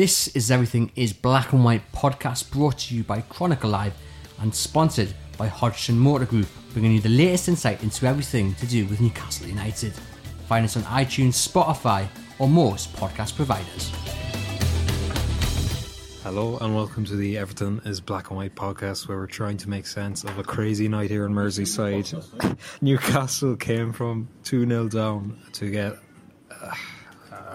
This is Everything is Black and White podcast brought to you by Chronicle Live and sponsored by Hodgson Motor Group, bringing you the latest insight into everything to do with Newcastle United. Find us on iTunes, Spotify, or most podcast providers. Hello and welcome to the Everything is Black and White podcast where we're trying to make sense of a crazy night here in Merseyside. Newcastle came from 2 0 down to get,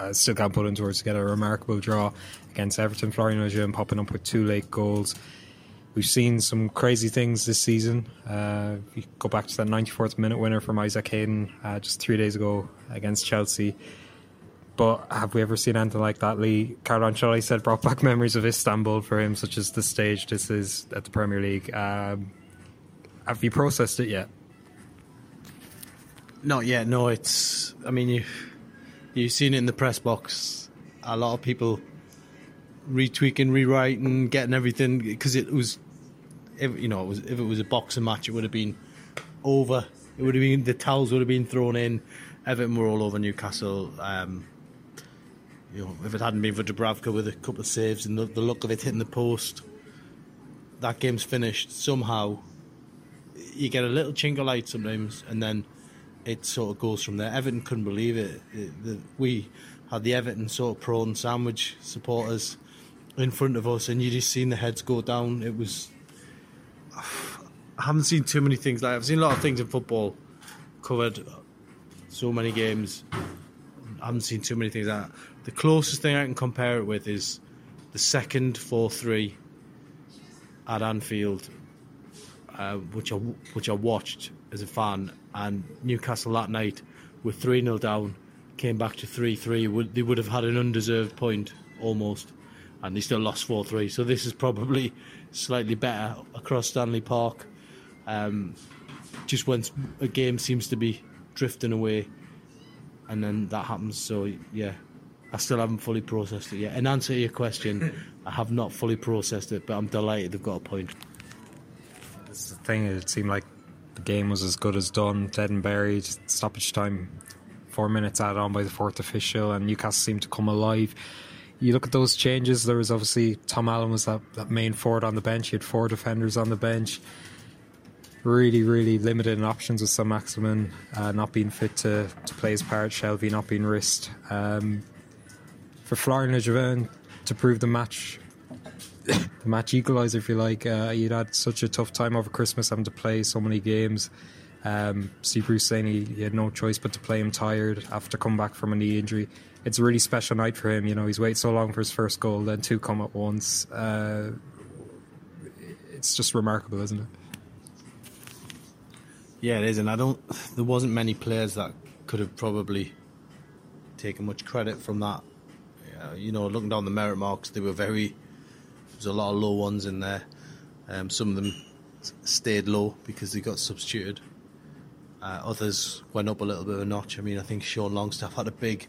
I still can't put into words, to get a remarkable draw against Everton. Florian Lejeune popping up with two late goals. We've seen some crazy things this season. Uh, you go back to that 94th minute winner from Isaac Hayden uh, just three days ago against Chelsea. But have we ever seen anything like that, Lee? Carlo Ancelotti said brought back memories of Istanbul for him, such as the stage this is at the Premier League. Um, have you processed it yet? Not yet. No, it's. I mean, you you've seen it in the press box. A lot of people retweaking, rewriting, getting everything because it was, if, you know, it was, if it was a boxing match, it would have been over. It would have been the towels would have been thrown in. Everton were all over Newcastle. Um, you know, if it hadn't been for Dubravka with a couple of saves and the, the look of it hitting the post, that game's finished. Somehow, you get a little chink of light sometimes, and then it sort of goes from there. Everton couldn't believe it. it the, we had the Everton sort of prawn sandwich supporters in front of us, and you just seen the heads go down. It was. I haven't seen too many things like I've seen a lot of things in football covered so many games. I haven't seen too many things like that. The closest thing I can compare it with is the second 4 3 at Anfield, uh, which, I, which I watched as a fan, and Newcastle that night were 3 0 down, came back to 3 3. They would have had an undeserved point almost, and they still lost 4 3. So this is probably slightly better across Stanley Park. Um, just when a game seems to be drifting away, and then that happens. So yeah, I still haven't fully processed it yet. In answer to your question, I have not fully processed it, but I'm delighted they've got a point. That's the thing. It seemed like the game was as good as done, dead and buried. Stoppage time, four minutes added on by the fourth official, and Newcastle seemed to come alive. You look at those changes. There was obviously Tom Allan was that, that main forward on the bench. He had four defenders on the bench really, really limited in options with Saint Maximin uh, not being fit to, to play his part, Shelvey not being risked. Um, for Florian Lejeune to prove the match, the match equaliser, if you like, uh, he'd had such a tough time over Christmas having to play so many games. Um, see Bruce saying he, he, had no choice but to play him tired after coming back from a knee injury. It's a really special night for him. You know, he's waited so long for his first goal, then two come at once. Uh, it's just remarkable, isn't it? Yeah, it is, and I don't. There wasn't many players that could have probably taken much credit from that. you know, looking down the merit marks, they were very. There's a lot of low ones in there. Um, some of them stayed low because they got substituted. Uh, others went up a little bit of a notch. I mean, I think Sean Longstaff had a big,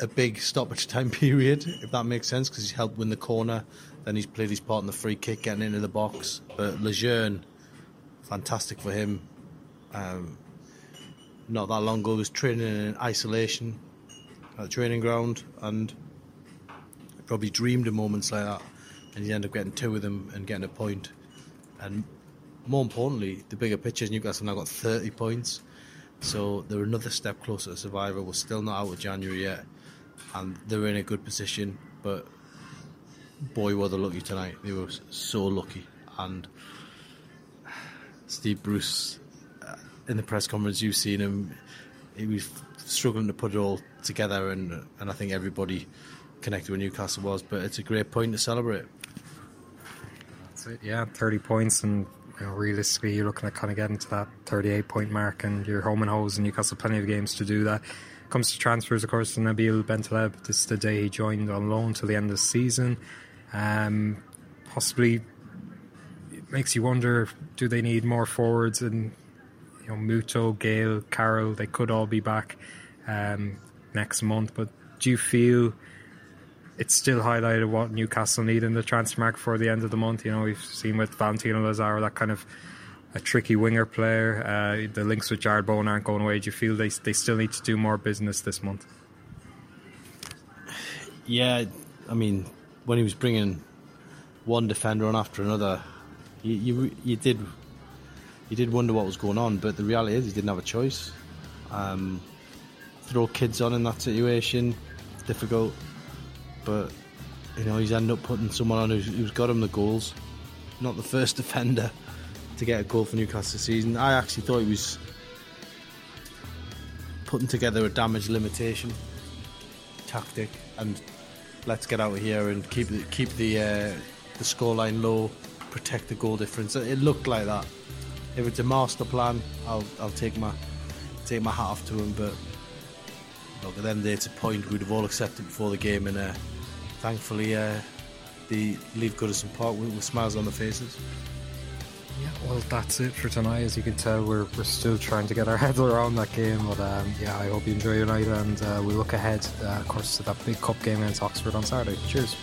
a big stoppage time period, if that makes sense, because he helped win the corner. Then he's played his part in the free kick, getting into the box. But Lejeune, fantastic for him um, not that long ago, was training in isolation at the training ground, and probably dreamed of moments like that. And he ended up getting two of them and getting a point. And more importantly, the bigger picture is Newcastle now got 30 points. So they're another step closer to survival. We're still not out of January yet, and they're in a good position. But boy, were they lucky tonight! They were so lucky. And Steve Bruce uh, in the press conference you've seen him, he was struggling to put it all together, and and I think everybody connected with Newcastle was. But it's a great point to celebrate. That's it, yeah, thirty points, and you know, realistically, you're looking at kind of getting to that thirty-eight point mark, and you're home and hose, and Newcastle plenty of games to do that. Comes to transfers, of course, and Nabil Bentaleb. This is the day he joined on loan till the end of the season. Um, possibly it makes you wonder: do they need more forwards and you know, Muto, Gayle, Carroll, they could all be back um, next month. But do you feel it's still highlighted what Newcastle need in the transfer market for the end of the month? You know, we've seen with Valentino Lazaro that kind of a tricky winger player. Uh, the links with Jarrod Bowen aren't going away. Do you feel they they still need to do more business this month? Yeah, I mean, when he was bringing one defender on after another, you you, you did you did wonder what was going on. But the reality is, he didn't have a choice. Um, throw kids on in that situation, difficult. But you know, he's ended up putting someone on who's, who's got him the goals. Not the first defender to get a goal for Newcastle this season. I actually thought he was putting together a damage limitation tactic and let's get out of here and keep the, keep the uh, the scoreline low, protect the goal difference. It looked like that. If it's a master plan, I'll I'll take my take my hat off to him. But look, at the end of it's a point we'd have all accepted before the game, and uh, thankfully, uh, they leave Goodison Park with, with smiles on their faces. Yeah, well, that's it for tonight. As you can tell, we're, we're still trying to get our heads around that game. But um, yeah, I hope you enjoy your night, and uh, we look ahead, uh, of course, to that big cup game against Oxford on Saturday. Cheers.